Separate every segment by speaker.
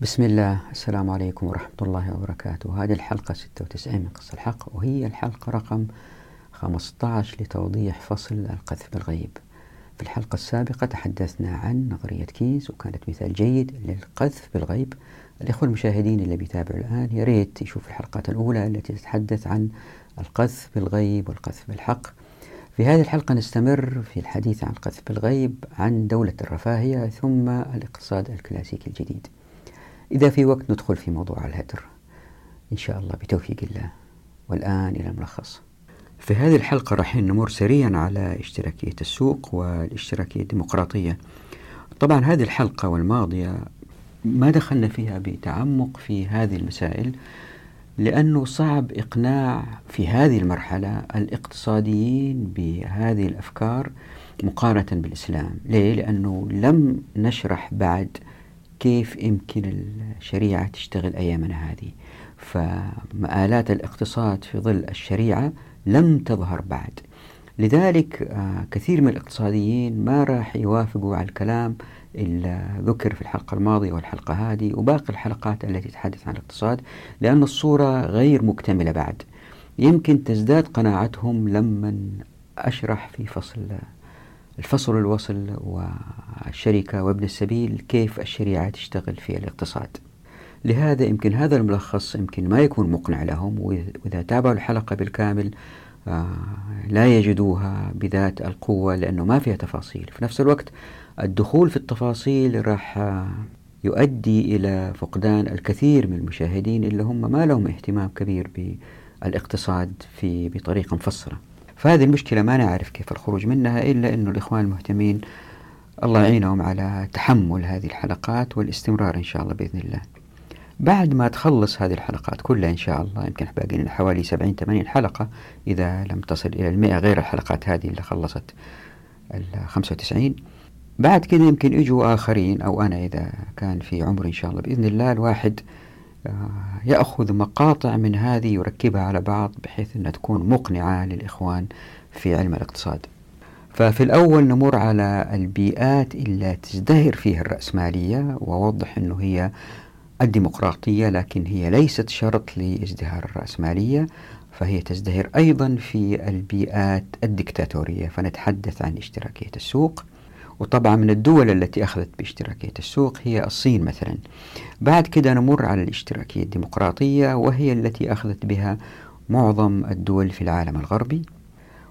Speaker 1: بسم الله السلام عليكم ورحمة الله وبركاته. هذه الحلقة 96 من قصة الحق وهي الحلقة رقم 15 لتوضيح فصل القذف بالغيب. في الحلقة السابقة تحدثنا عن نظرية كينز وكانت مثال جيد للقذف بالغيب. الإخوة المشاهدين اللي بيتابعوا الآن يا ريت يشوف الحلقات الأولى التي تتحدث عن القذف بالغيب والقذف بالحق. في هذه الحلقة نستمر في الحديث عن القذف بالغيب عن دولة الرفاهية ثم الاقتصاد الكلاسيكي الجديد. إذا في وقت ندخل في موضوع الهدر. إن شاء الله بتوفيق الله. والآن إلى الملخص في هذه الحلقة راح نمر سريعا على اشتراكية السوق والاشتراكية الديمقراطية. طبعا هذه الحلقة والماضية ما دخلنا فيها بتعمق في هذه المسائل لأنه صعب إقناع في هذه المرحلة الاقتصاديين بهذه الأفكار مقارنة بالإسلام. ليه؟ لأنه لم نشرح بعد كيف يمكن الشريعة تشتغل أيامنا هذه؟ فمآلات الاقتصاد في ظل الشريعة لم تظهر بعد. لذلك آه، كثير من الاقتصاديين ما راح يوافقوا على الكلام اللي ذكر في الحلقة الماضية والحلقة هذه وباقي الحلقات التي تتحدث عن الاقتصاد لأن الصورة غير مكتملة بعد. يمكن تزداد قناعتهم لما أشرح في فصل الفصل الوصل والشركة وابن السبيل كيف الشريعة تشتغل في الاقتصاد. لهذا يمكن هذا الملخص يمكن ما يكون مقنع لهم وإذا تابعوا الحلقة بالكامل آه، لا يجدوها بذات القوة لأنه ما فيها تفاصيل. في نفس الوقت الدخول في التفاصيل راح آه، يؤدي إلى فقدان الكثير من المشاهدين اللي هم ما لهم اهتمام كبير بالإقتصاد في بطريقة مفصلة. فهذه المشكلة ما نعرف كيف الخروج منها إلا أنه الإخوان المهتمين الله يعينهم على تحمل هذه الحلقات والاستمرار إن شاء الله بإذن الله. بعد ما تخلص هذه الحلقات كلها إن شاء الله يمكن باقي لنا حوالي 70 80 حلقة إذا لم تصل إلى المئة غير الحلقات هذه اللي خلصت ال 95 بعد كذا يمكن يجوا آخرين أو أنا إذا كان في عمر إن شاء الله بإذن الله الواحد يأخذ مقاطع من هذه يركبها على بعض بحيث أنها تكون مقنعة للإخوان في علم الاقتصاد. ففي الأول نمر على البيئات اللي تزدهر فيها الرأسمالية ووضح أنه هي الديمقراطية لكن هي ليست شرط لازدهار الرأسمالية فهي تزدهر أيضا في البيئات الدكتاتورية. فنتحدث عن اشتراكية السوق. وطبعا من الدول التي أخذت باشتراكية السوق هي الصين مثلا. بعد كده نمر على الاشتراكية الديمقراطية وهي التي أخذت بها معظم الدول في العالم الغربي.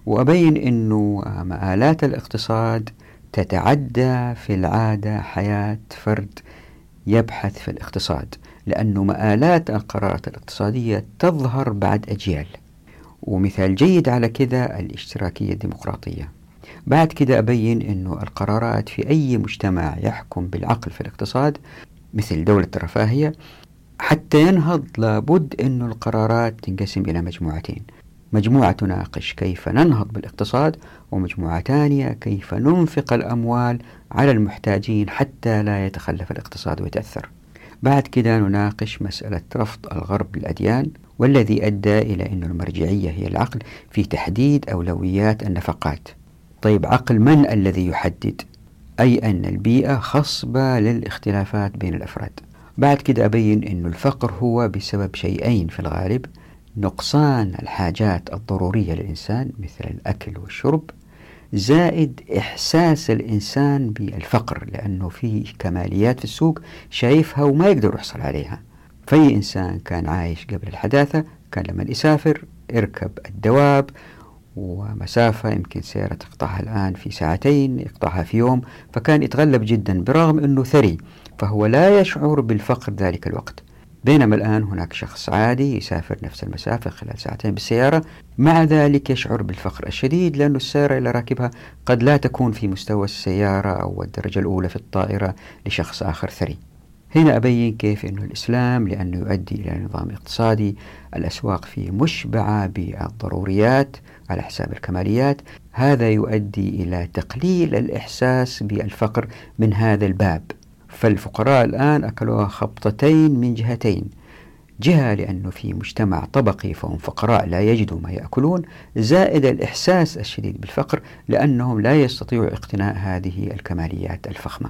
Speaker 1: وأبين أنه مآلات الاقتصاد تتعدى في العادة حياة فرد يبحث في الاقتصاد لأن مآلات القرارات الاقتصادية تظهر بعد أجيال. ومثال جيد على كذا الاشتراكية الديمقراطية. بعد كده أبين أنه القرارات في أي مجتمع يحكم بالعقل في الاقتصاد مثل دولة الرفاهية حتى ينهض لابد أن القرارات تنقسم إلى مجموعتين. مجموعة تناقش كيف ننهض بالاقتصاد ومجموعة ثانية كيف ننفق الأموال على المحتاجين حتى لا يتخلف الاقتصاد ويتأثر. بعد كده نناقش مسألة رفض الغرب للأديان والذي أدى إلى أن المرجعية هي العقل في تحديد أولويات النفقات. طيب عقل من الذي يحدد؟ أي أن البيئة خصبة للاختلافات بين الأفراد. بعد كده أبين أن الفقر هو بسبب شيئين في الغالب نقصان الحاجات الضرورية للإنسان مثل الأكل والشرب زائد إحساس الإنسان بالفقر لأنه في كماليات في السوق شايفها وما يقدر يحصل عليها. فأي إنسان كان عايش قبل الحداثة كان لما يسافر يركب الدواب ومسافة يمكن سيارة تقطعها الآن في ساعتين يقطعها في يوم فكان يتغلب جدا برغم أنه ثري فهو لا يشعر بالفقر ذلك الوقت. بينما الآن هناك شخص عادي يسافر نفس المسافة خلال ساعتين بالسيارة مع ذلك يشعر بالفقر الشديد لأن السيارة اللي راكبها قد لا تكون في مستوى السيارة أو الدرجة الأولى في الطائرة لشخص آخر ثري. هنا أبين كيف أن الإسلام لأنه يؤدي إلى نظام اقتصادي الأسواق فيه مشبعة بالضروريات على حساب الكماليات. هذا يؤدي إلى تقليل الإحساس بالفقر من هذا الباب. فالفقراء الآن أكلوها خبطتين من جهتين. جهة لأنه في مجتمع طبقي فهم فقراء لا يجدوا ما يأكلون. زائد الإحساس الشديد بالفقر لأنهم لا يستطيعوا اقتناء هذه الكماليات الفخمة.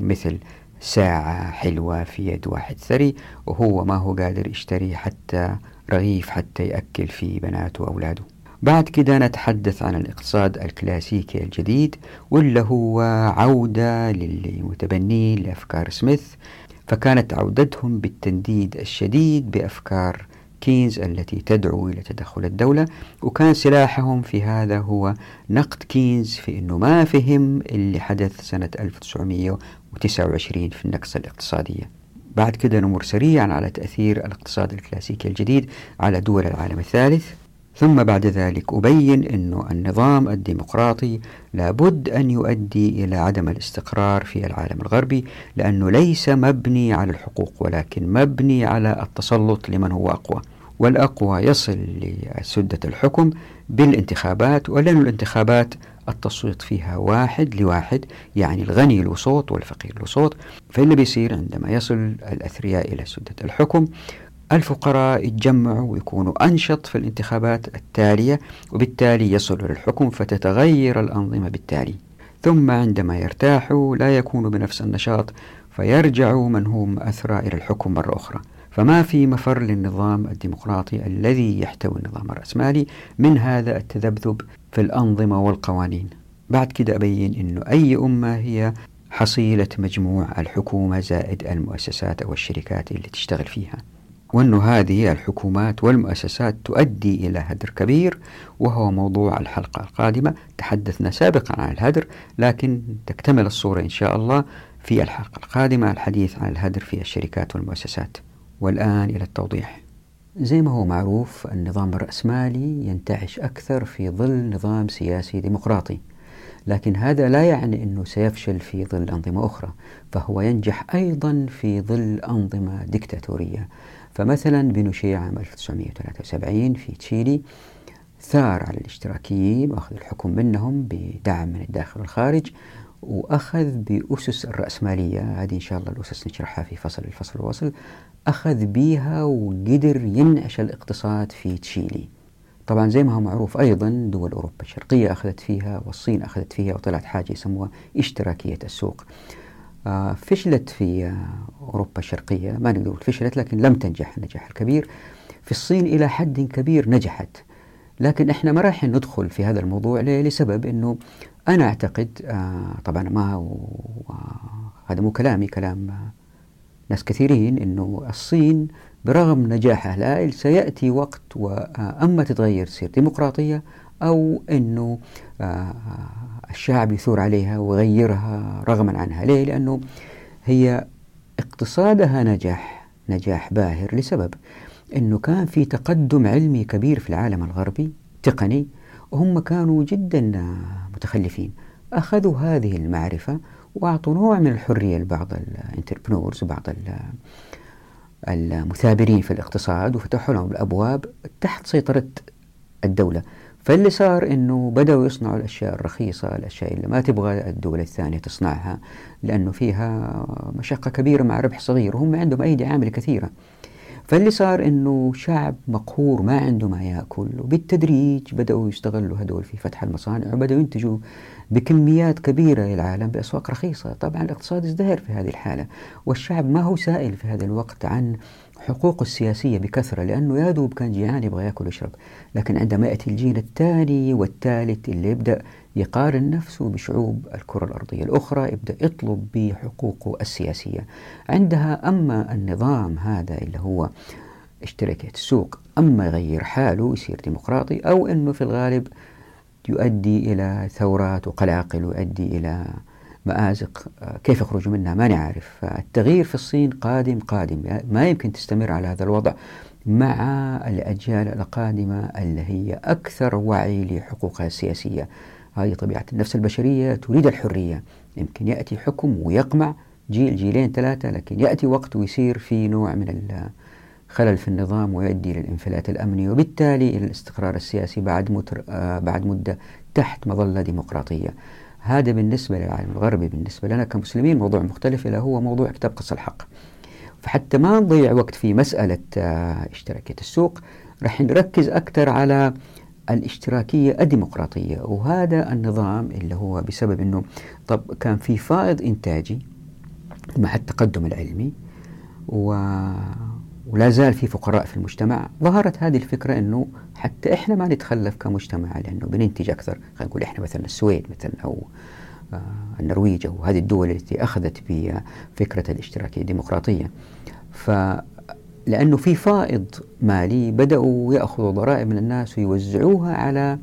Speaker 1: مثل ساعة حلوة في يد واحد ثري وهو ما هو قادر يشتري حتى رغيف حتى يأكل في بناته وأولاده. بعد كده نتحدث عن الاقتصاد الكلاسيكي الجديد واللي هو عودة للمتبنين لأفكار سميث فكانت عودتهم بالتنديد الشديد بأفكار كينز التي تدعو إلى تدخل الدولة وكان سلاحهم في هذا هو نقد كينز في أنه ما فهم اللي حدث سنة 1929 في النكسة الاقتصادية. بعد كده نمر سريعا على تأثير الاقتصاد الكلاسيكي الجديد على دول العالم الثالث. ثم بعد ذلك أبين أن النظام الديمقراطي لابد أن يؤدي إلى عدم الاستقرار في العالم الغربي لأنه ليس مبني على الحقوق ولكن مبني على التسلط لمن هو أقوى. والأقوى يصل لسدة الحكم بالانتخابات ولأن الانتخابات التصويت فيها واحد لواحد يعني الغني له صوت والفقير له صوت فاللي بيصير عندما يصل الأثرياء إلى سدة الحكم الفقراء يتجمعوا ويكونوا أنشط في الانتخابات التالية وبالتالي يصلوا للحكم فتتغير الأنظمة بالتالي. ثم عندما يرتاحوا لا يكونوا بنفس النشاط فيرجعوا من هم أثرى إلى الحكم مرة أخرى. فما في مفر للنظام الديمقراطي الذي يحتوي النظام الرأسمالي من هذا التذبذب في الأنظمة والقوانين. بعد كده أبين أنه أي أمة هي حصيلة مجموع الحكومة زائد المؤسسات أو الشركات اللي تشتغل فيها. وأن هذه الحكومات والمؤسسات تؤدي إلى هدر كبير وهو موضوع الحلقة القادمة. تحدثنا سابقا عن الهدر لكن تكتمل الصورة إن شاء الله في الحلقة القادمة الحديث عن الهدر في الشركات والمؤسسات. والآن إلى التوضيح. زي ما هو معروف النظام الرأسمالي ينتعش أكثر في ظل نظام سياسي ديمقراطي. لكن هذا لا يعني أنه سيفشل في ظل أنظمة أخرى فهو ينجح أيضا في ظل أنظمة ديكتاتورية. فمثلا بنوشيه عام 1973 في تشيلي ثار على الاشتراكيين وأخذ الحكم منهم بدعم من الداخل والخارج وأخذ بأسس الرأسمالية هذه إن شاء الله الأسس نشرحها في فصل الفصل الوصل أخذ بيها وقدر ينعش الاقتصاد في تشيلي. طبعا زي ما هو معروف أيضا دول أوروبا الشرقية أخذت فيها والصين أخذت فيها وطلعت حاجة يسموها اشتراكية السوق. فشلت في آه، أوروبا الشرقية. ما نقول فشلت لكن لم تنجح النجاح الكبير. في الصين إلى حد كبير نجحت. لكن إحنا ما راح ندخل في هذا الموضوع لسبب إنه أنا أعتقد آه طبعا ما هذا مو كلامي كلام ناس كثيرين إنه الصين برغم نجاحها الهائل سيأتي وقت واما تتغير تصير ديمقراطية أو إنه آه الشعب يثور عليها ويغيرها رغما عنها. ليه؟ لأنه هي اقتصادها نجح نجاح باهر. لسبب؟ أنه كان في تقدم علمي كبير في العالم الغربي تقني وهم كانوا جدا متخلفين. أخذوا هذه المعرفة وأعطوا نوع من الحرية لبعض الانتربنورز وبعض المثابرين في الاقتصاد وفتحوا لهم الأبواب تحت سيطرة الدولة. فاللي صار إنه بدأوا يصنعوا الأشياء الرخيصة الأشياء اللي ما تبغى الدولة الثانية تصنعها لأنه فيها مشقة كبيرة مع ربح صغير وهم عندهم أيدي عاملة كثيرة. فاللي صار إنه شعب مقهور ما عنده ما يأكل وبالتدريج بدأوا يستغلوا هدول في فتح المصانع وبدأوا ينتجوا بكميات كبيرة للعالم بأسواق رخيصة. طبعا الاقتصاد ازدهر في هذه الحالة والشعب ما هو سائل في هذا الوقت عن حقوقه السياسية بكثرة لأنه يا دوب كان جيعان يبغى يأكل ويشرب. لكن عندما يأتي الجيل الثاني والثالث اللي يبدأ يقارن نفسه بشعوب الكرة الأرضية الأخرى يبدأ يطلب بحقوقه السياسية. عندها أما النظام هذا اللي هو اشتراكية السوق أما يغير حاله ويصير ديمقراطي أو أنه في الغالب يؤدي إلى ثورات وقلاقل ويؤدي إلى مآزق كيف يخرجوا منها؟ ما نعرف التغيير في الصين قادم قادم. ما يمكن تستمر على هذا الوضع مع الأجيال القادمة اللي هي أكثر وعي لحقوقها السياسية. هذه طبيعة النفس البشرية تريد الحرية. يمكن يأتي حكم ويقمع جيل جيلين ثلاثة لكن يأتي وقت ويصير في نوع من الخلل في النظام ويؤدي للانفلات الأمني وبالتالي إلى الاستقرار السياسي بعد, متر بعد مدة تحت مظلة ديمقراطية. هذا بالنسبة للعالم الغربي بالنسبة لنا كمسلمين موضوع مختلف إلى هو موضوع كتاب قص الحق. فحتى ما نضيع وقت في مسألة آه، اشتراكية السوق رح نركز أكثر على الاشتراكية الديمقراطية. وهذا النظام اللي هو بسبب أنه طب كان في فائض إنتاجي مع التقدم العلمي و ولا زال في فقراء في المجتمع. ظهرت هذه الفكرة أنه حتى إحنا ما نتخلف كمجتمع لأنه بننتج أكثر. خلينا نقول إحنا مثلا السويد مثلا أو آه، النرويج أو هذه الدول التي أخذت بفكرة الاشتراكية الديمقراطية. ف لأنه في فائض مالي بدأوا يأخذوا ضرائب من الناس ويوزعوها على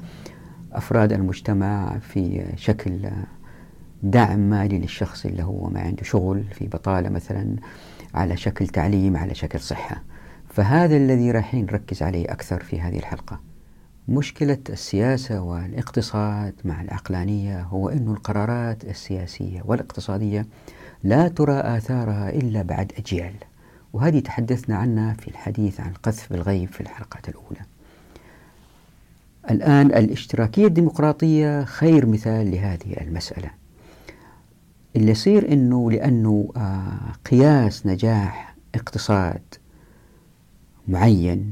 Speaker 1: أفراد المجتمع في شكل دعم مالي للشخص اللي هو ما عنده شغل في بطالة مثلا على شكل تعليم على شكل صحة. فهذا الذي راح نركز عليه أكثر في هذه الحلقة. مشكلة السياسة والاقتصاد مع العقلانية هو أن القرارات السياسية والاقتصادية لا ترى آثارها إلا بعد أجيال. وهذه تحدثنا عنها في الحديث عن القذف بالغيب في الحلقات الأولى. الآن الاشتراكية الديمقراطية خير مثال لهذه المسألة. اللي يصير أنه لأنه آه قياس نجاح اقتصاد معين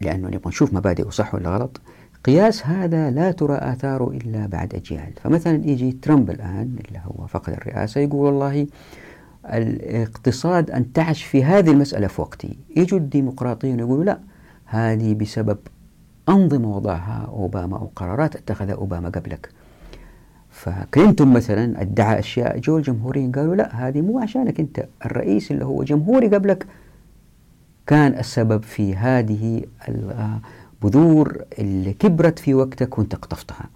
Speaker 1: لأنه نبغى نشوف مبادئه صح ولا غلط. قياس هذا لا ترى آثاره إلا بعد أجيال. فمثلا يجي ترامب الآن اللي هو فقد الرئاسة يقول والله الاقتصاد أنتعش في هذه المسألة في وقتي. يجوا الديمقراطيين يقولوا لا هذه بسبب أنظمة وضعها أوباما أو قرارات اتخذها أوباما قبلك. فكلينتون مثلا ادعى أشياء جو الجمهوريين قالوا لا هذه مو عشانك أنت الرئيس اللي هو جمهوري قبلك كان السبب في هذه البذور اللي كبرت في وقتك وانت قطفتها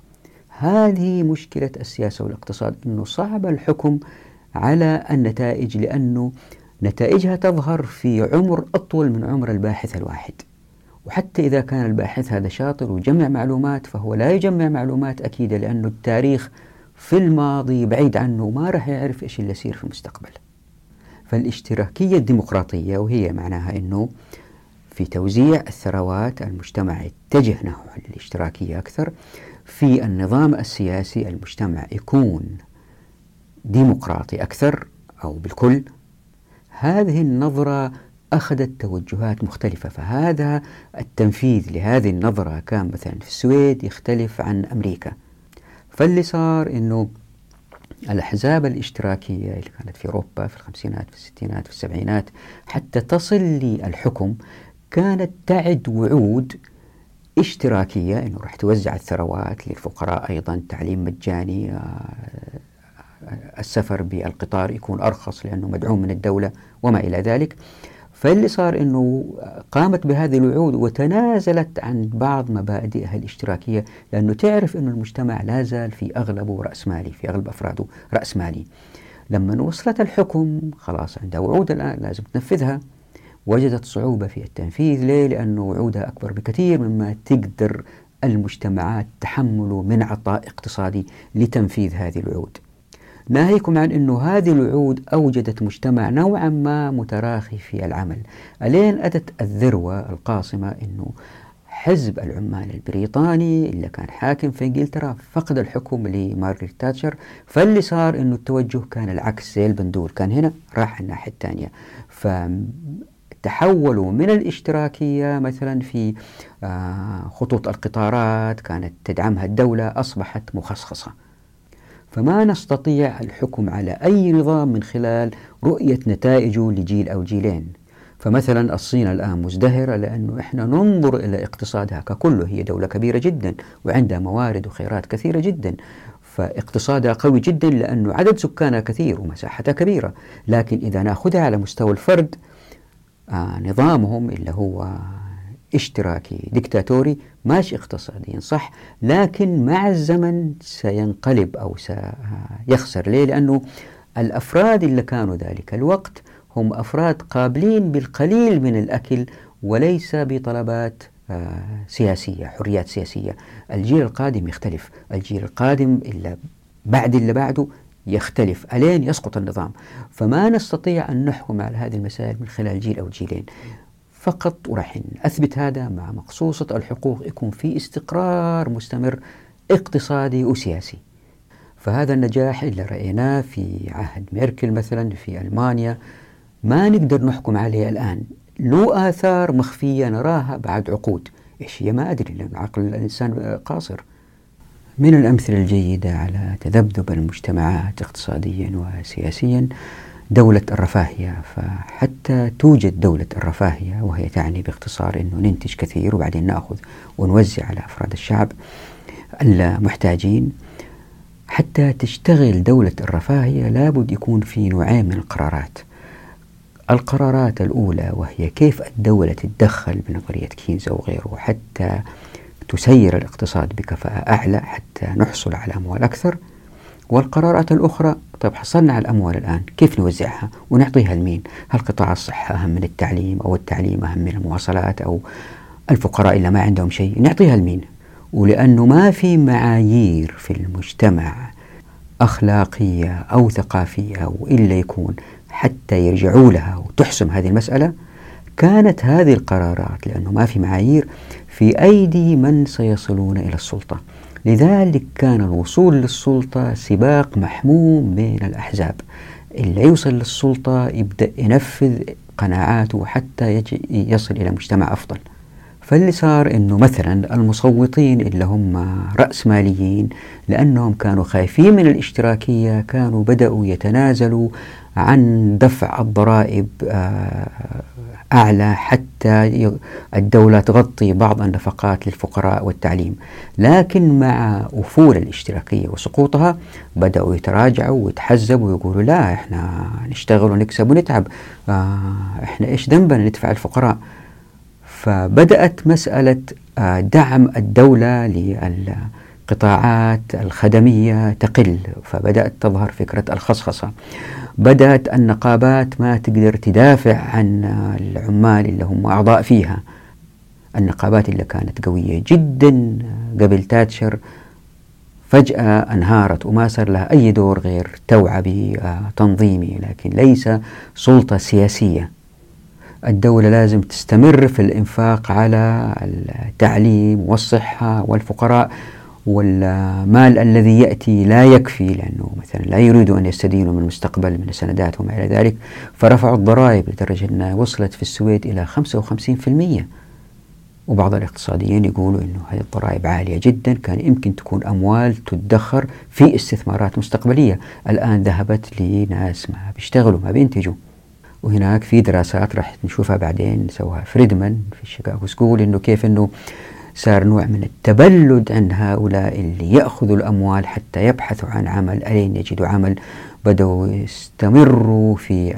Speaker 1: هذه مشكلة السياسة والاقتصاد أنه صعب الحكم على النتائج لأنه نتائجها تظهر في عمر أطول من عمر الباحث الواحد. وحتى إذا كان الباحث هذا شاطر ويجمع معلومات فهو لا يجمع معلومات أكيدة لأنه التاريخ في الماضي بعيد عنه ما راح يعرف إيش اللي يصير في المستقبل. فالاشتراكية الديمقراطية وهي معناها أنه في توزيع الثروات المجتمع يتجه نحو الاشتراكية أكثر في النظام السياسي المجتمع يكون ديمقراطي أكثر أو بالكل. هذه النظرة أخذت توجهات مختلفة فهذا التنفيذ لهذه النظرة كان مثلا في السويد يختلف عن أمريكا. فاللي صار أنه الأحزاب الاشتراكية اللي كانت في أوروبا في الخمسينات في الستينات في السبعينات حتى تصل للحكم كانت تعد وعود اشتراكية أنه راح توزع الثروات للفقراء أيضا تعليم مجاني آه، السفر بالقطار يكون أرخص لأنه مدعوم من الدولة وما إلى ذلك. فاللي صار أنه قامت بهذه الوعود وتنازلت عن بعض مبادئها الاشتراكية لأنه تعرف أن المجتمع لا زال في أغلبه رأسمالي في أغلب أفراده رأسمالي لما وصلت الحكم خلاص عندها وعود الآن لازم تنفذها. وجدت صعوبة في التنفيذ. ليه؟ لأنه وعودها أكبر بكثير مما تقدر المجتمعات تحمله من عطاء اقتصادي لتنفيذ هذه الوعود. ناهيكم عن أنه هذه الوعود أوجدت مجتمع نوعا ما متراخي في العمل. ألين أتت الذروة القاصمة أنه حزب العمال البريطاني اللي كان حاكم في إنجلترا فقد الحكم لمارغريت تاتشر فاللي صار إنه التوجه كان العكس زي البندول كان هنا راح الناحية الثانية فتحولوا من الاشتراكية مثلا في آه، خطوط القطارات كانت تدعمها الدولة أصبحت مخصصه فما نستطيع الحكم على أي نظام من خلال رؤية نتائجه لجيل أو جيلين. فمثلا الصين الآن مزدهرة لأنه إحنا ننظر إلى اقتصادها ككله هي دولة كبيرة جدا وعندها موارد وخيرات كثيرة جدا. فاقتصادها قوي جدا لأنه عدد سكانها كثير ومساحتها كبيرة. لكن إذا نأخذها على مستوى الفرد آه نظامهم اللي هو اشتراكي ديكتاتوري ماشي اقتصاديا صح؟ لكن مع الزمن سينقلب أو سيخسر. ليه؟ لأنه الأفراد اللي كانوا ذلك الوقت هم أفراد قابلين بالقليل من الأكل وليس بطلبات آه، سياسية حريات سياسية. الجيل القادم يختلف. الجيل القادم إلا بعد اللي بعده يختلف. ألين يسقط النظام؟ فما نستطيع أن نحكم على هذه المسائل من خلال جيل أو جيلين. فقط وراح أثبت هذا مع مقصوصة الحقوق يكون في استقرار مستمر اقتصادي وسياسي. فهذا النجاح اللي رأيناه في عهد ميركل مثلا في ألمانيا ما نقدر نحكم عليه الآن. له آثار مخفية نراها بعد عقود. إيش هي؟ ما أدري لأن عقل الإنسان قاصر. من الأمثلة الجيدة على تذبذب المجتمعات اقتصاديا وسياسيا دولة الرفاهية فحتى توجد دولة الرفاهية وهي تعني باختصار أنه ننتج كثير وبعدين نأخذ ونوزع على أفراد الشعب المحتاجين. حتى تشتغل دولة الرفاهية لابد يكون في نوعين من القرارات. القرارات الأولى وهي كيف الدولة تتدخل بنظرية كينز أو غيره حتى تسير الاقتصاد بكفاءة أعلى حتى نحصل على أموال أكثر. والقرارات الأخرى. طيب حصلنا على الأموال الآن. كيف نوزعها؟ ونعطيها لمين؟ هل قطاع الصحة أهم من التعليم أو التعليم أهم من المواصلات أو الفقراء اللي ما عندهم شيء؟ نعطيها لمين؟ ولأنه ما في معايير في المجتمع أخلاقية أو ثقافية وإلا يكون حتى يرجعوا لها وتحسم هذه المسألة. كانت هذه القرارات لأنه ما في معايير في أيدي من سيصلون إلى السلطة. لذلك كان الوصول للسلطة سباق محموم بين الأحزاب. اللي يوصل للسلطة يبدأ ينفذ قناعاته حتى يصل إلى مجتمع أفضل. فاللي صار إنه مثلا المصوتين اللي هم رأسماليين لأنهم كانوا خايفين من الاشتراكية كانوا بدأوا يتنازلوا عن دفع الضرائب آه، أعلى حتى الدولة تغطي بعض النفقات للفقراء والتعليم. لكن مع أفول الاشتراكية وسقوطها بدأوا يتراجعوا ويتحزبوا ويقولوا لا إحنا نشتغل ونكسب ونتعب. آه إحنا إيش ذنبنا ندفع الفقراء؟ فبدأت مسألة آه دعم الدولة للقطاعات الخدمية تقل. فبدأت تظهر فكرة الخصخصة. بدأت النقابات ما تقدر تدافع عن العمال اللي هم أعضاء فيها. النقابات اللي كانت قوية جدا قبل تاتشر. فجأة أنهارت وما صار لها أي دور غير توعبي آه، تنظيمي لكن ليس سلطة سياسية. الدولة لازم تستمر في الإنفاق على التعليم والصحة والفقراء. والمال الذي يأتي لا يكفي لأنه مثلا لا يريدوا أن يستدينوا من المستقبل من السندات وما إلى ذلك. فرفعوا الضرائب لدرجة أنها وصلت في السويد إلى 55% وبعض الاقتصاديين يقولوا أنه هذه الضرائب عالية جدا كان يمكن تكون أموال تدخر في استثمارات مستقبلية. الآن ذهبت لناس ما بيشتغلوا ما بينتجوا. وهناك في دراسات راح نشوفها بعدين سواها فريدمان في شيكاغو سكول إنه كيف إنه صار نوع من التبلد عند هؤلاء اللي يأخذوا الأموال حتى يبحثوا عن عمل ألين يجدوا عمل؟ بدأوا يستمروا في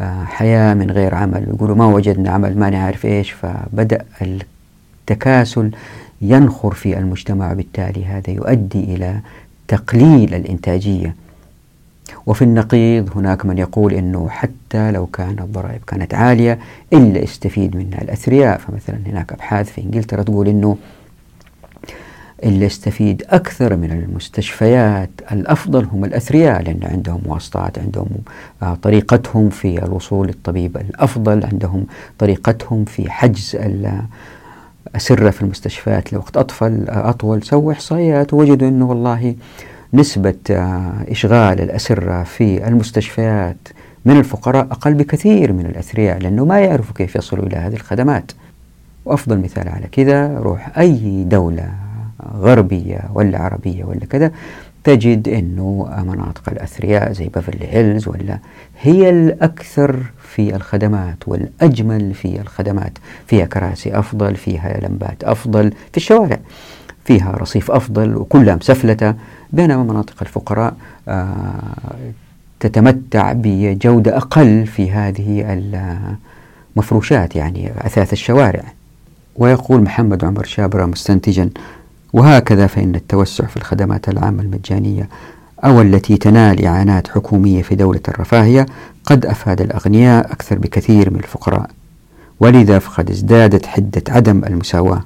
Speaker 1: الحياة من غير عمل. يقولوا ما وجدنا عمل ما نعرف إيش. فبدأ التكاسل ينخر في المجتمع وبالتالي هذا يؤدي إلى تقليل الإنتاجية. وفي النقيض هناك من يقول أنه حتى لو كان الضرائب كانت عالية إلا استفيد منها الأثرياء. فمثلا هناك أبحاث في إنجلترا تقول أنه اللي يستفيد أكثر من المستشفيات. الأفضل هم الأثرياء لأن عندهم واسطات عندهم آه، طريقتهم في الوصول للطبيب الأفضل عندهم طريقتهم في حجز الأسرة في المستشفيات لوقت أطفال أطول. سووا إحصائيات ووجدوا أنه والله نسبة آه، إشغال الأسرة في المستشفيات من الفقراء أقل بكثير من الأثرياء لأنه ما يعرفوا كيف يصلوا إلى هذه الخدمات. وأفضل مثال على كذا روح أي دولة غربية ولا عربية ولا كذا تجد أنه مناطق الأثرياء زي بافرلي هيلز ولا هي الأكثر في الخدمات والأجمل في الخدمات. فيها كراسي أفضل فيها لمبات أفضل في الشوارع فيها رصيف أفضل وكلها مسفلتة. بينما مناطق الفقراء آه، تتمتع بجودة أقل في هذه المفروشات يعني أثاث الشوارع. ويقول محمد عمر شابرة مستنتجا وهكذا فإن التوسع في الخدمات العامة المجانية أو التي تنال إعانات حكومية في دولة الرفاهية قد أفاد الأغنياء أكثر بكثير من الفقراء. ولذا فقد ازدادت حدة عدم المساواة.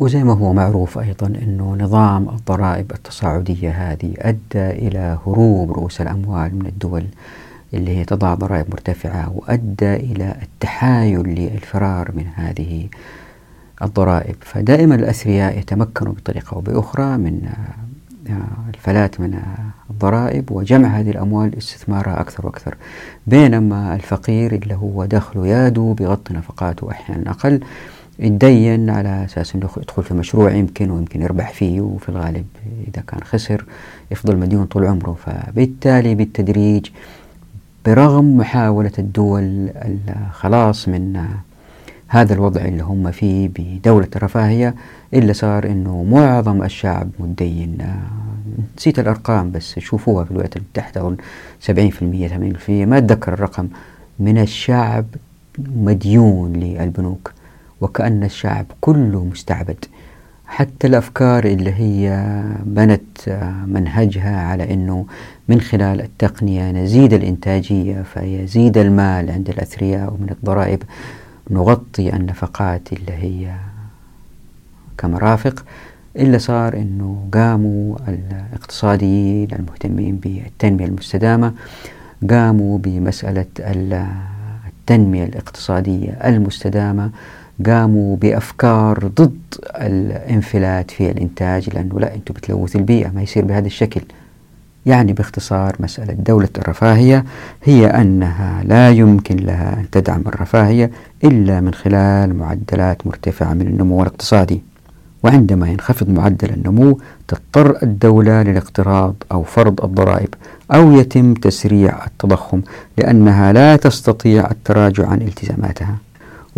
Speaker 1: وزي ما هو معروف أيضا أنه نظام الضرائب التصاعدية هذه أدى إلى هروب رؤوس الأموال من الدول اللي هي تضع ضرائب مرتفعة وأدى إلى التحايل للفرار من هذه الضرائب. فدائما الأثرياء يتمكنوا بطريقة أو بأخرى من آه، الفلات من الضرائب وجمع هذه الأموال استثمارها أكثر وأكثر بينما الفقير اللي هو دخله يادو بغطي نفقاته أحيانا أقل. يتدين على أساس أنه يدخل في مشروع يمكن ويمكن يربح فيه وفي الغالب إذا كان خسر يفضل مديون طول عمره. فبالتالي بالتدريج برغم محاولة الدول الخلاص من هذا الوضع اللي هم فيه بدولة الرفاهية إلا صار أنه معظم الشعب متدين. نسيت الأرقام بس شوفوها في الولايات المتحدة أظن 70% 80% ما أتذكر الرقم. من الشعب مديون للبنوك. وكأن الشعب كله مستعبد. حتى الأفكار اللي هي بنت منهجها على أنه من خلال التقنية نزيد الإنتاجية فيزيد المال عند الأثرياء ومن الضرائب. نغطي النفقات اللي هي كمرافق إلا صار أنه قاموا الاقتصاديين المهتمين بالتنمية المستدامة قاموا بمسألة التنمية الاقتصادية المستدامة. قاموا بأفكار ضد الانفلات في الإنتاج لأنه لا أنتم بتلوثوا البيئة ما يصير بهذا الشكل. يعني باختصار مسألة دولة الرفاهية هي أنها لا يمكن لها أن تدعم الرفاهية إلا من خلال معدلات مرتفعة من النمو الاقتصادي. وعندما ينخفض معدل النمو تضطر الدولة للاقتراض أو فرض الضرائب أو يتم تسريع التضخم لأنها لا تستطيع التراجع عن التزاماتها.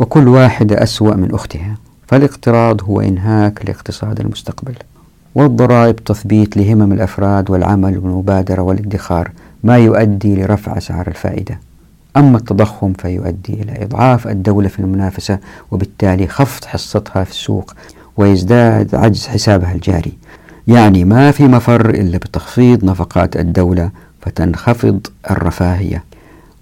Speaker 1: وكل واحدة أسوأ من أختها. فالاقتراض هو إنهاك لاقتصاد المستقبل. والضرائب تثبيت لهمم الأفراد والعمل والمبادرة والادخار ما يؤدي لرفع أسعار الفائدة. أما التضخم فيؤدي إلى إضعاف الدولة في المنافسة وبالتالي خفض حصتها في السوق ويزداد عجز حسابها الجاري. يعني ما في مفر إلا بتخفيض نفقات الدولة فتنخفض الرفاهية.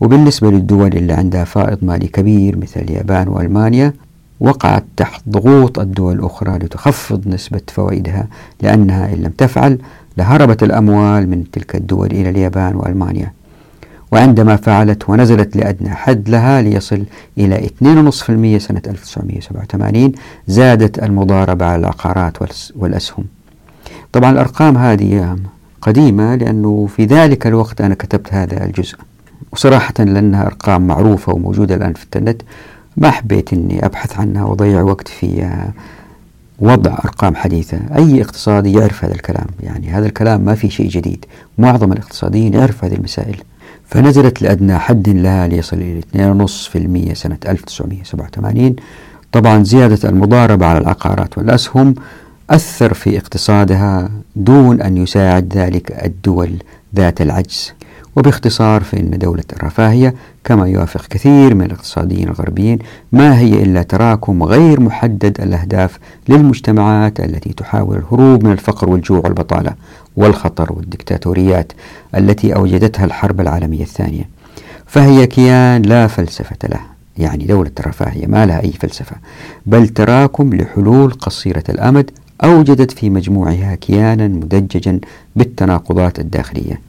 Speaker 1: وبالنسبة للدول اللي عندها فائض مالي كبير مثل اليابان وألمانيا وقعت تحت ضغوط الدول الأخرى لتخفض نسبة فوائدها لأنها إن لم تفعل لهربت الأموال من تلك الدول إلى اليابان وألمانيا. وعندما فعلت ونزلت لأدنى حد لها ليصل إلى 2.5% سنة 1987 زادت المضاربة على العقارات والأسهم. طبعا الأرقام هذه قديمة لأنه في ذلك الوقت أنا كتبت هذا الجزء. وصراحة لأنها أرقام معروفة وموجودة الآن في الانترنت ما حبيت أني أبحث عنها وأضيع وقت في وضع أرقام حديثة. أي اقتصادي يعرف هذا الكلام يعني هذا الكلام ما في شيء جديد. معظم الاقتصاديين يعرف هذه المسائل. فنزلت لأدنى حد لها ليصل إلى 2.5% سنة 1987 طبعا زيادة المضاربة على العقارات والأسهم أثر في اقتصادها دون أن يساعد ذلك الدول ذات العجز. وباختصار فإن دولة الرفاهية كما يوافق كثير من الاقتصاديين الغربيين ما هي إلا تراكم غير محدد الأهداف للمجتمعات التي تحاول الهروب من الفقر والجوع والبطالة والخطر والدكتاتوريات التي أوجدتها الحرب العالمية الثانية. فهي كيان لا فلسفة له. يعني دولة الرفاهية ما لها أي فلسفة بل تراكم لحلول قصيرة الأمد أوجدت في مجموعها كيانا مدججا بالتناقضات الداخلية.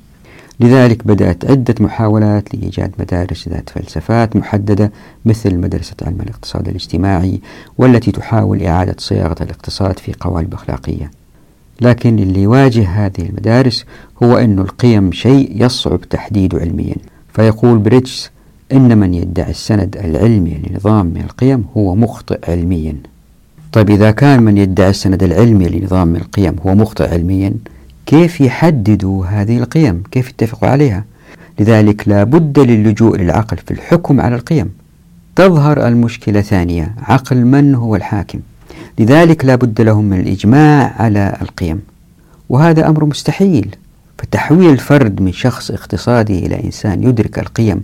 Speaker 1: لذلك بدأت عدة محاولات لإيجاد مدارس ذات فلسفات محددة مثل مدرسة علم الاقتصاد الاجتماعي والتي تحاول إعادة صياغة الاقتصاد في قوالب أخلاقية لكن اللي يواجه هذه المدارس هو أن القيم شيء يصعب تحديده علميا. فيقول بريتش إن من يدعي السند العلمي لنظام من القيم هو مخطئ علميا. طيب إذا كان من يدعي السند العلمي لنظام من القيم هو مخطئ علميا كيف يحددوا هذه القيم؟ كيف يتفقوا عليها؟ لذلك لا بد للجوء للعقل في الحكم على القيم. تظهر المشكلة ثانية عقل من هو الحاكم؟ لذلك لا بد لهم من الإجماع على القيم. وهذا أمر مستحيل فتحويل الفرد من شخص اقتصادي إلى إنسان يدرك القيم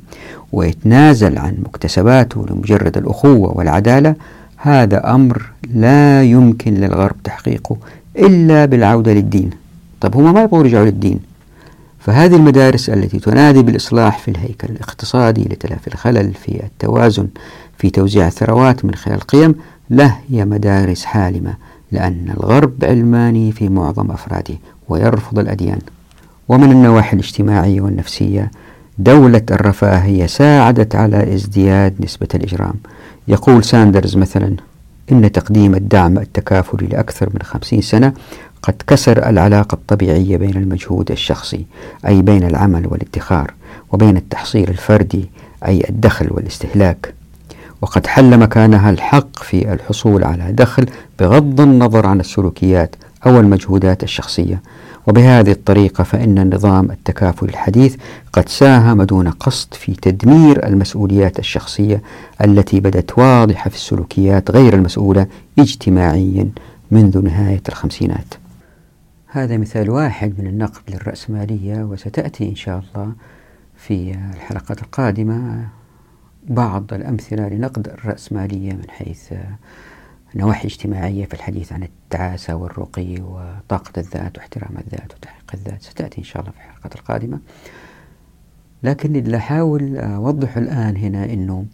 Speaker 1: ويتنازل عن مكتسباته لمجرد الأخوة والعدالة هذا أمر لا يمكن للغرب تحقيقه إلا بالعودة للدين. طب هم ما يبغوا يرجعوا للدين. فهذه المدارس التي تنادي بالإصلاح في الهيكل الاقتصادي لتلافي الخلل في التوازن في توزيع الثروات من خلال القيم له هي مدارس حالمة لأن الغرب علماني في معظم أفراده ويرفض الأديان. ومن النواحي الاجتماعية والنفسية دولة الرفاهية ساعدت على ازدياد نسبة الإجرام. يقول ساندرز مثلا إن تقديم الدعم التكافلي لأكثر من خمسين سنة قد كسر العلاقة الطبيعية بين المجهود الشخصي أي بين العمل والادخار وبين التحصيل الفردي أي الدخل والاستهلاك. وقد حل مكانها الحق في الحصول على دخل بغض النظر عن السلوكيات أو المجهودات الشخصية. وبهذه الطريقة فإن النظام التكافل الحديث قد ساهم دون قصد في تدمير المسؤوليات الشخصية التي بدت واضحة في السلوكيات غير المسؤولة اجتماعيا منذ نهاية الخمسينات. هذا مثال واحد من النقد للرأسمالية وستأتي إن شاء الله في الحلقات القادمة بعض الأمثلة لنقد الرأسمالية من حيث نواحي اجتماعية في الحديث عن التعاسة والرقي وطاقة الذات واحترام الذات وتحقيق الذات. ستأتي إن شاء الله في الحلقات القادمة. لكن اللي أحاول أوضحه الآن هنا أنه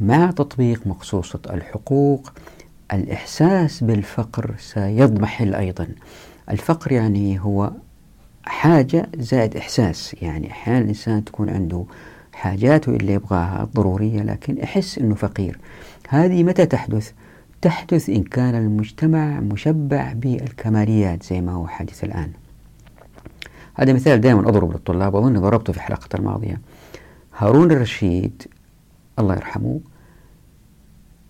Speaker 1: مع تطبيق مقصوصة الحقوق الإحساس بالفقر سيضمحل أيضا. الفقر يعني هو حاجة زائد إحساس. يعني أحيانا الإنسان تكون عنده حاجاته اللي يبغاها ضرورية لكن يحس أنه فقير. هذه متى تحدث؟ تحدث إن كان المجتمع مشبع بالكماليات زي ما هو حادث الآن. هذا مثال دائما أضرب للطلاب أظن ضربته في الحلقة الماضية. هارون الرشيد الله يرحمه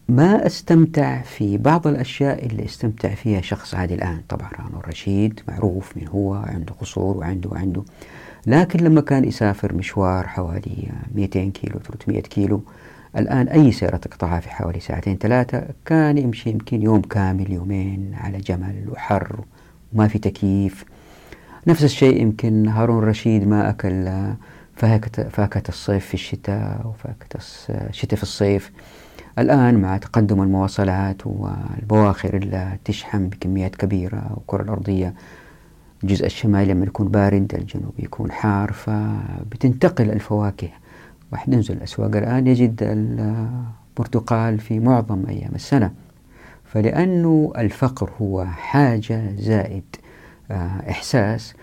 Speaker 1: ما استمتع في بعض الأشياء اللي استمتع فيها شخص عادي الآن؟ طبعا هارون الرشيد معروف من هو عنده قصور وعنده وعنده. لكن لما كان يسافر مشوار حوالي 200 كيلو 300 كيلو الآن أي سيارة تقطعها في حوالي ساعتين ثلاثة كان يمشي يمكن يوم كامل يومين على جمل وحر وما في تكييف. نفس الشيء يمكن هارون رشيد ما أكل فاكهة الصيف في الشتاء وفاكهة الشتاء في الصيف. الآن مع تقدم المواصلات والبواخر اللي تشحن بكميات كبيرة والكرة الأرضية الجزء الشمالي لما يكون بارد الجنوب يكون حار فبتنتقل الفواكه. واحد ينزل الأسواق. الآن يجد البرتقال في معظم أيام السنة. فلأنه الفقر هو حاجة زائد آه، إحساس.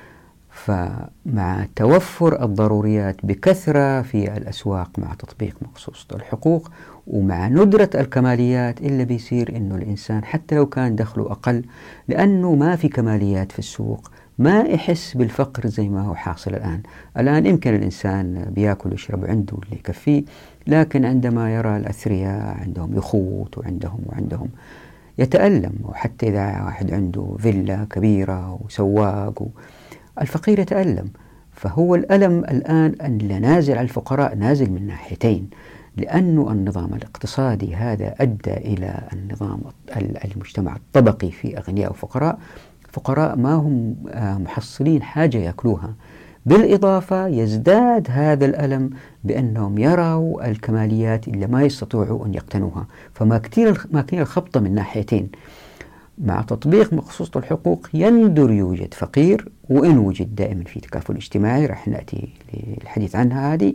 Speaker 1: فمع توفر الضروريات بكثرة في الأسواق مع تطبيق مقصوصة الحقوق ومع ندرة الكماليات إلا بيصير إنه الإنسان حتى لو كان دخله أقل لأنه ما في كماليات في السوق ما يحس بالفقر زي ما هو حاصل الآن. الآن يمكن الإنسان بياكل ويشرب عنده اللي يكفيه لكن عندما يرى الأثرياء عندهم يخوت وعندهم وعندهم يتألم وحتى إذا واحد عنده فيلا كبيرة وسواق الفقير يتألم. فهو الألم الآن نازل على الفقراء نازل من ناحيتين. لأن النظام الاقتصادي هذا أدى إلى النظام المجتمع الطبقي في أغنياء وفقراء. فقراء ما هم آه، محصلين حاجة يأكلوها. بالإضافة يزداد هذا الألم بأنهم يروا الكماليات اللي ما يستطيعوا أن يقتنوها. فما كثير ما كثير الخبطة من ناحيتين. مع تطبيق مخصوص الحقوق يندر يوجد فقير وإن وجد دائما في تكافل اجتماعي راح نأتي للحديث عنها هذه.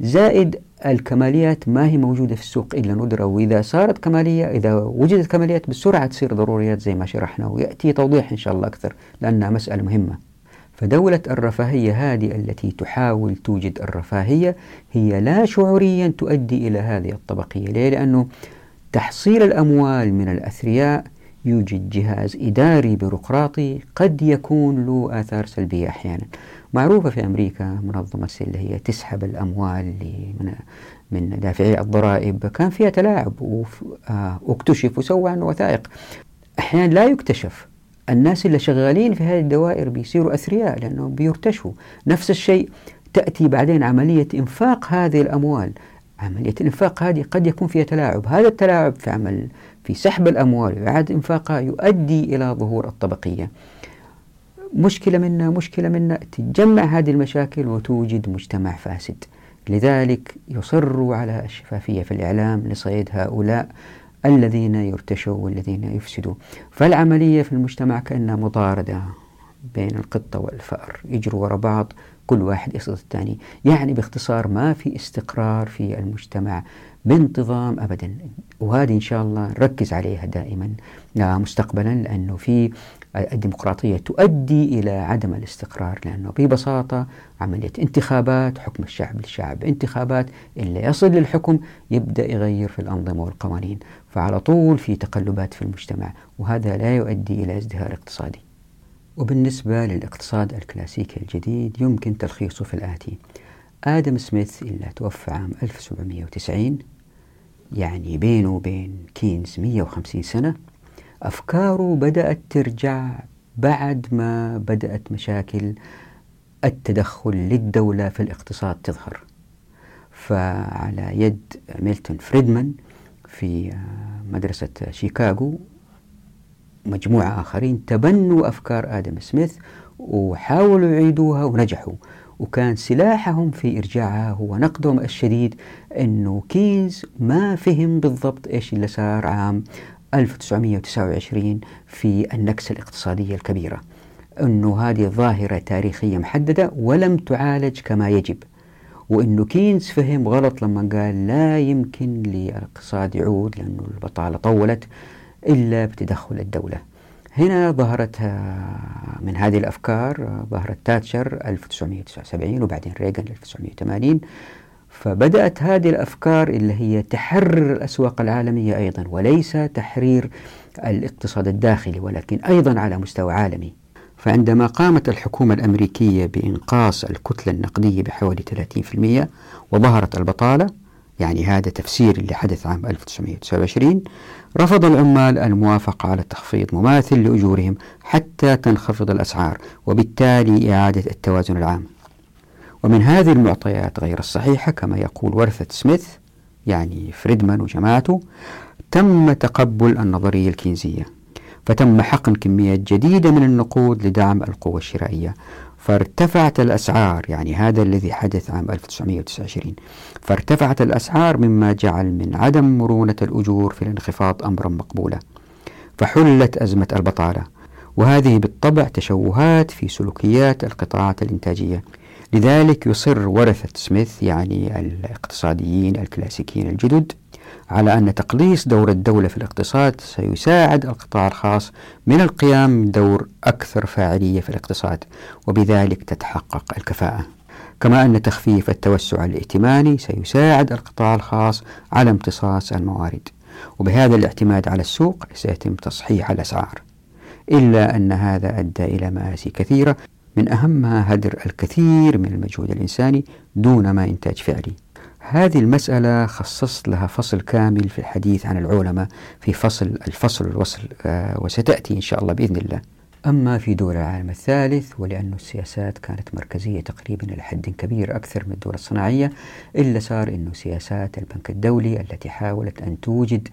Speaker 1: زائد الكماليات ما هي موجودة في السوق إلا ندرة وإذا صارت كمالية إذا وجدت كماليات بسرعة تصير ضروريات زي ما شرحنا ويأتي توضيح إن شاء الله أكثر لأنها مسألة مهمة. فدولة الرفاهية هذه التي تحاول توجد الرفاهية هي لا شعوريا تؤدي إلى هذه الطبقية. ليه؟ لأنه تحصيل الأموال من الأثرياء يوجد جهاز إداري بيروقراطي قد يكون له آثار سلبية أحيانا. معروفة في أمريكا منظمة اللي هي تسحب الأموال من من دافعي الضرائب. كان فيها تلاعب واكتشف وسوى عنه وثائق. أحيانا لا يكتشف. الناس اللي شغالين في هذه الدوائر بيصيروا أثرياء لأنهم بيرتشوا. نفس الشيء تأتي بعدين عملية إنفاق هذه الأموال. عملية الإنفاق هذه قد يكون فيها تلاعب. هذا التلاعب في عمل في سحب الأموال وإعادة إنفاقها يؤدي إلى ظهور الطبقية. مشكلة منا مشكلة منا. تتجمع هذه المشاكل وتوجد مجتمع فاسد. لذلك يصروا على الشفافية في الإعلام لصيد هؤلاء الذين يرتشوا والذين يفسدوا. فالعملية في المجتمع كأنها مطاردة بين القطة والفأر. يجروا وراء بعض كل واحد يصد الثاني. يعني باختصار ما في استقرار في المجتمع بانتظام أبدا. وهذه إن شاء الله نركز عليها دائما مستقبلا لأنه في الديمقراطية تؤدي إلى عدم الاستقرار لأنه ببساطة عملية انتخابات حكم الشعب للشعب انتخابات اللي يصل للحكم يبدأ يغير في الأنظمة والقوانين. فعلى طول في تقلبات في المجتمع وهذا لا يؤدي إلى ازدهار اقتصادي. وبالنسبة للاقتصاد الكلاسيكي الجديد يمكن تلخيصه في الآتي. آدم سميث اللي توفى عام 1790 يعني بينه وبين كينز 150 سنة أفكاره بدأت ترجع بعد ما بدأت مشاكل التدخل للدولة في الاقتصاد تظهر. فعلى يد ميلتون فريدمان في مدرسة شيكاغو مجموعة آخرين تبنوا أفكار آدم سميث وحاولوا يعيدوها ونجحوا وكان سلاحهم في إرجاعها هو نقدهم الشديد أنه كينز ما فهم بالضبط إيش اللي صار عام 1929 في النكسة الاقتصادية الكبيرة أنه هذه ظاهرة تاريخية محددة ولم تعالج كما يجب وأنه كينز فهم غلط لما قال لا يمكن للإقتصاد يعود لأنه البطالة طولت إلا بتدخل الدولة. هنا ظهرت من هذه الأفكار ظهرت تاتشر 1979 وبعدين ريغان 1980 فبدأت هذه الأفكار اللي هي تحرر الأسواق العالمية أيضا وليس تحرير الاقتصاد الداخلي ولكن أيضا على مستوى عالمي. فعندما قامت الحكومة الأمريكية بإنقاص الكتلة النقدية بحوالي 30% وظهرت البطالة يعني هذا تفسير اللي حدث عام 1929 رفض العمال الموافقة على تخفيض مماثل لأجورهم حتى تنخفض الأسعار وبالتالي إعادة التوازن العام. ومن هذه المعطيات غير الصحيحة كما يقول ورثة سميث يعني فريدمان وجماعته تم تقبل النظرية الكينزية فتم حقن كميات جديدة من النقود لدعم القوة الشرائية. فارتفعت الأسعار يعني هذا الذي حدث عام 1929 فارتفعت الأسعار مما جعل من عدم مرونة الأجور في الانخفاض أمرا مقبولا فحلت أزمة البطالة. وهذه بالطبع تشوهات في سلوكيات القطاعات الإنتاجية. لذلك يصر ورثة سميث يعني الاقتصاديين الكلاسيكيين الجدد على أن تقليص دور الدولة في الاقتصاد سيساعد القطاع الخاص من القيام بدور أكثر فاعلية في الاقتصاد وبذلك تتحقق الكفاءة. كما أن تخفيف التوسع الائتماني سيساعد القطاع الخاص على امتصاص الموارد وبهذا الاعتماد على السوق سيتم تصحيح الأسعار. إلا أن هذا أدى إلى مآسي كثيرة من أهمها هدر الكثير من المجهود الإنساني دون ما إنتاج فعلي. هذه المسألة خصصت لها فصل كامل في الحديث عن العلماء في فصل الفصل الوصل آه، وستأتي إن شاء الله بإذن الله. أما في دول العالم الثالث ولأن السياسات كانت مركزية تقريبا إلى حد كبير أكثر من الدول الصناعية إلا صار أنه سياسات البنك الدولي التي حاولت أن توجد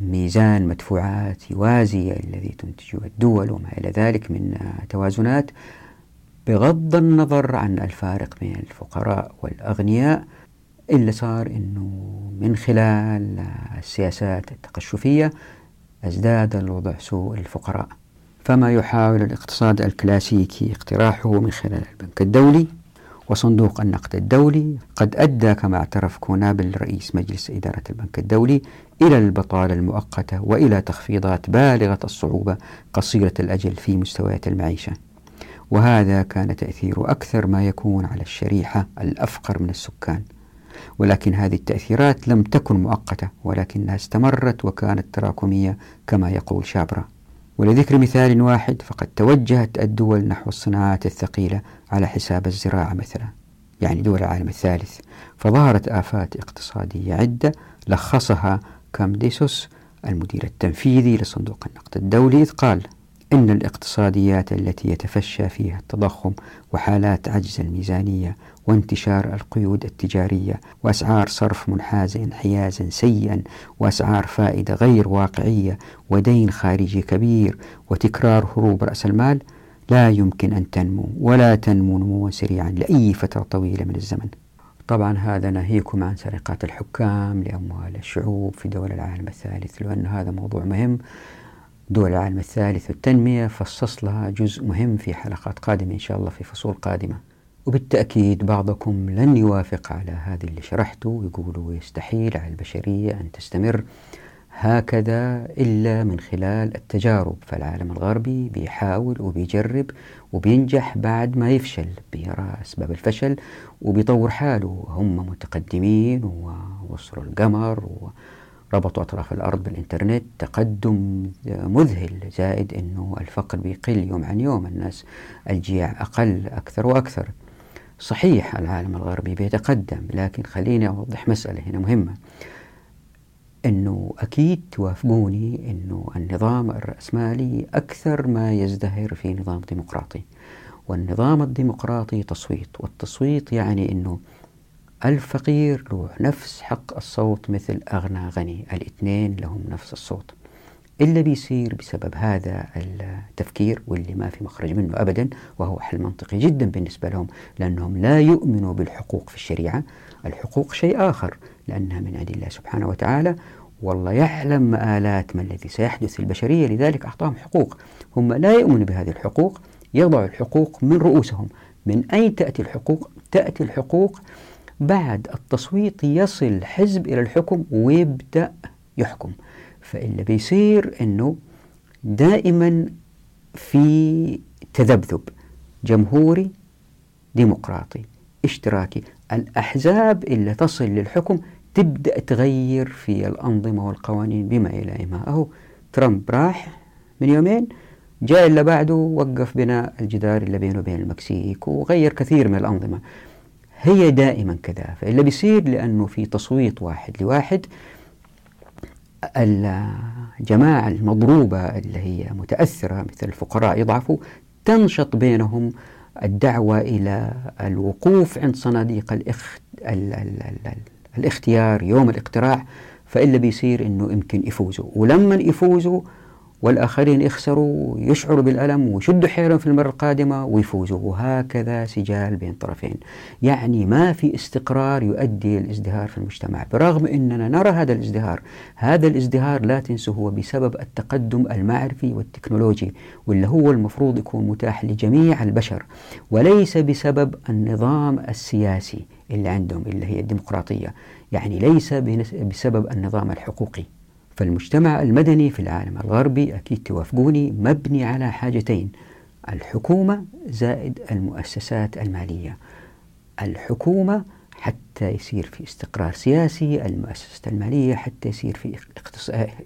Speaker 1: ميزان مدفوعات يوازي الذي تنتجه الدول وما إلى ذلك من توازنات بغض النظر عن الفارق بين الفقراء والأغنياء اللي صار أنه من خلال السياسات التقشفية ازداد الوضع سوء للفقراء فما يحاول الاقتصاد الكلاسيكي اقتراحه من خلال البنك الدولي وصندوق النقد الدولي قد أدى كما اعترف كونابل رئيس مجلس إدارة البنك الدولي إلى البطالة المؤقتة وإلى تخفيضات بالغة الصعوبة قصيرة الأجل في مستويات المعيشة. وهذا كان تأثير أكثر ما يكون على الشريحة الأفقر من السكان. ولكن هذه التأثيرات لم تكن مؤقتة ولكنها استمرت وكانت تراكمية كما يقول شابرا. ولذكر مثال واحد فقد توجهت الدول نحو الصناعات الثقيلة على حساب الزراعة مثلا يعني دول العالم الثالث. فظهرت آفات اقتصادية عدة لخصها كامديسوس المدير التنفيذي لصندوق النقد الدولي إذ قال إن الاقتصاديات التي يتفشى فيها التضخم وحالات عجز الميزانية وانتشار القيود التجارية وأسعار صرف منحازة انحيازا سيئا وأسعار فائدة غير واقعية ودين خارجي كبير وتكرار هروب رأس المال لا يمكن أن تنمو ولا تنمو نموا سريعا لأي فترة طويلة من الزمن. طبعا هذا ناهيكم عن سرقات الحكام لأموال الشعوب في دول العالم الثالث لأن هذا موضوع مهم. دول العالم الثالث والتنمية فصص لها جزء مهم في حلقات قادمة إن شاء الله في فصول قادمة. وبالتأكيد بعضكم لن يوافق على هذا اللي شرحته ويقولوا يستحيل على البشرية أن تستمر هكذا إلا من خلال التجارب. فالعالم الغربي بيحاول وبيجرب وبينجح بعد ما يفشل بيرى أسباب الفشل وبيطور حاله. هم متقدمين ووصلوا القمر وربطوا أطراف الأرض بالإنترنت. تقدم مذهل زائد أنه الفقر بيقل يوم عن يوم الناس الجياع أقل أكثر وأكثر. صحيح العالم الغربي بيتقدم لكن خليني أوضح مسألة هنا مهمة. أنه أكيد توافقوني أنه النظام الرأسمالي أكثر ما يزدهر في نظام ديمقراطي. والنظام الديمقراطي تصويت والتصويت يعني أنه الفقير له نفس حق الصوت مثل أغنى غني الاثنين لهم نفس الصوت. اللي بيصير بسبب هذا التفكير واللي ما في مخرج منه أبدا وهو حل منطقي جدا بالنسبة لهم لأنهم لا يؤمنوا بالحقوق في الشريعة. الحقوق شيء آخر لأنها من عند الله سبحانه وتعالى. والله يعلم مآلات ما الذي سيحدث البشرية لذلك أعطاهم حقوق. هم لا يؤمنوا بهذه الحقوق يضعوا الحقوق من رؤوسهم. من أين تأتي الحقوق؟ تأتي الحقوق بعد التصويت يصل حزب إلى الحكم ويبدأ يحكم. فاللي بيصير أنه دائما في تذبذب جمهوري ديمقراطي اشتراكي. الأحزاب اللي تصل للحكم تبدأ تغير في الأنظمة والقوانين بما يلائمها أهو ترامب راح من يومين جاء اللي بعده وقف بناء الجدار اللي بينه وبين المكسيك وغير كثير من الأنظمة. هي دائما كذا. فاللي بيصير لأنه في تصويت واحد لواحد الجماعة المضروبة اللي هي متأثرة مثل الفقراء يضعفوا تنشط بينهم الدعوة إلى الوقوف عند صناديق الاخت... ال... ال... ال... الاختيار يوم الاقتراع فإلا بيصير أنه يمكن يفوزوا. ولما يفوزوا والآخرين يخسروا يشعروا بالألم ويشدوا حيلهم في المرة القادمة ويفوزوا. وهكذا سجال بين طرفين. يعني ما في استقرار يؤدي الازدهار في المجتمع. برغم أننا نرى هذا الازدهار. هذا الازدهار لا تنسوا هو بسبب التقدم المعرفي والتكنولوجي واللي هو المفروض يكون متاح لجميع البشر. وليس بسبب النظام السياسي اللي عندهم اللي هي الديمقراطية. يعني ليس بسبب النظام الحقوقي. فالمجتمع المدني في العالم الغربي أكيد توافقوني مبني على حاجتين الحكومة زائد المؤسسات المالية. الحكومة حتى يصير في استقرار سياسي المؤسسة المالية حتى يصير في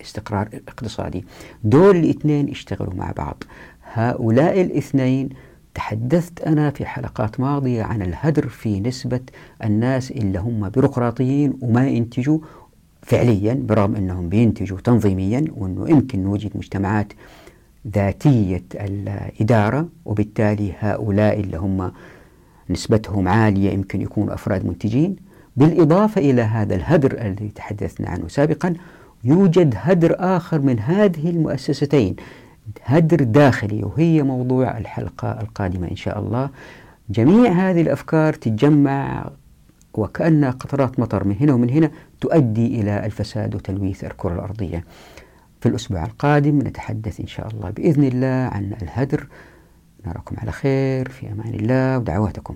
Speaker 1: استقرار اقتصادي. دول الاثنين يشتغلوا مع بعض. هؤلاء الاثنين تحدثت أنا في حلقات ماضية عن الهدر في نسبة الناس اللي هم بيروقراطيين وما ينتجوا فعليا برغم أنهم بينتجوا تنظيميا وأنه يمكن نوجد مجتمعات ذاتية الإدارة وبالتالي هؤلاء اللي هم نسبتهم عالية يمكن يكونوا أفراد منتجين. بالإضافة إلى هذا الهدر الذي تحدثنا عنه سابقا يوجد هدر آخر من هذه المؤسستين هدر داخلي وهي موضوع الحلقة القادمة إن شاء الله. جميع هذه الأفكار تتجمع وكأنها قطرات مطر من هنا ومن هنا تؤدي إلى الفساد وتلويث الكرة الأرضية. في الأسبوع القادم نتحدث إن شاء الله بإذن الله عن الهدر. نراكم على خير في أمان الله ودعواتكم.